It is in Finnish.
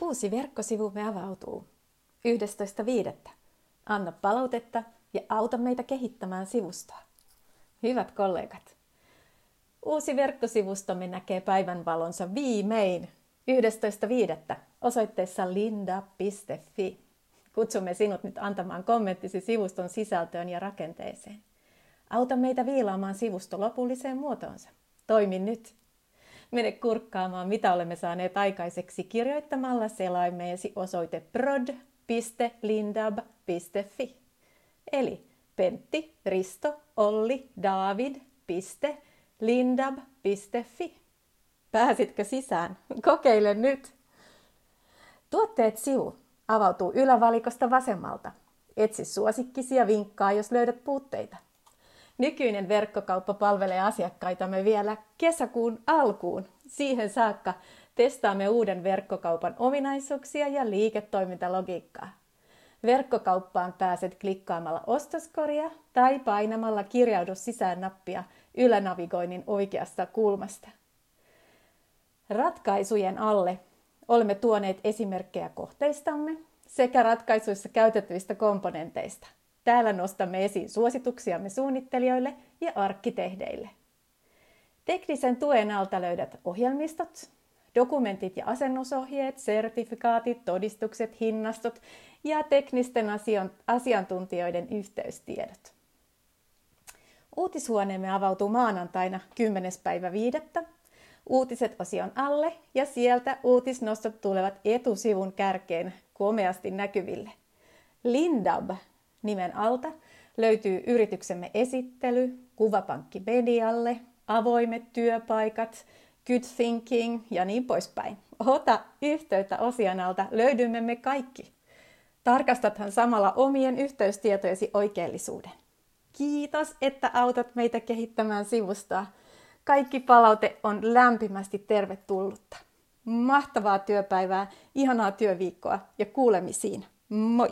Uusi verkkosivumme avautuu 11.5. Anna palautetta ja auta meitä kehittämään sivustoa. Hyvät kollegat, uusi verkkosivustomme näkee päivänvalonsa viimein 11.5. osoitteessa linda.fi. Kutsumme sinut nyt antamaan kommenttisi sivuston sisältöön ja rakenteeseen. Auta meitä viilaamaan sivusto lopulliseen muotoonsa. Toimi nyt! Mene kurkkaamaan, mitä olemme saaneet aikaiseksi kirjoittamalla selaimeesi osoite prod.lindab.fi. Eli Pentti, Risto, Olli, David, piste, lindab.fi. Pääsitkö sisään? Kokeile nyt! Tuotteet-sivu avautuu ylävalikosta vasemmalta. Etsi suosikkisi ja vinkkaa, jos löydät puutteita. Nykyinen verkkokauppa palvelee asiakkaitamme vielä kesäkuun alkuun. Siihen saakka testaamme uuden verkkokaupan ominaisuuksia ja liiketoimintalogiikkaa. Verkkokauppaan pääset klikkaamalla ostoskoria tai painamalla kirjaudu sisään nappia ylänavigoinnin oikeasta kulmasta. Ratkaisujen alle olemme tuoneet esimerkkejä kohteistamme sekä ratkaisuissa käytettävistä komponenteista. Täällä nostamme esiin suosituksiamme suunnittelijoille ja arkkitehdeille. Teknisen tuen alta löydät ohjelmistot, dokumentit ja asennusohjeet, sertifikaatit, todistukset, hinnastot ja teknisten asiantuntijoiden yhteystiedot. Uutishuoneemme avautuu maanantaina 10. päivä 5. Uutiset osion alle ja sieltä uutisnostot tulevat etusivun kärkeen komeasti näkyville. Lindab nimen alta löytyy yrityksemme esittely, kuvapankki medialle, avoimet työpaikat, good thinking ja niin poispäin. Ota yhteyttä alta, löydymme me kaikki. Tarkastathan samalla omien yhteystietojesi oikeellisuuden. Kiitos, että autat meitä kehittämään sivustoa. Kaikki palaute on lämpimästi tervetullutta. Mahtavaa työpäivää, ihanaa työviikkoa ja kuulemisiin. Moi!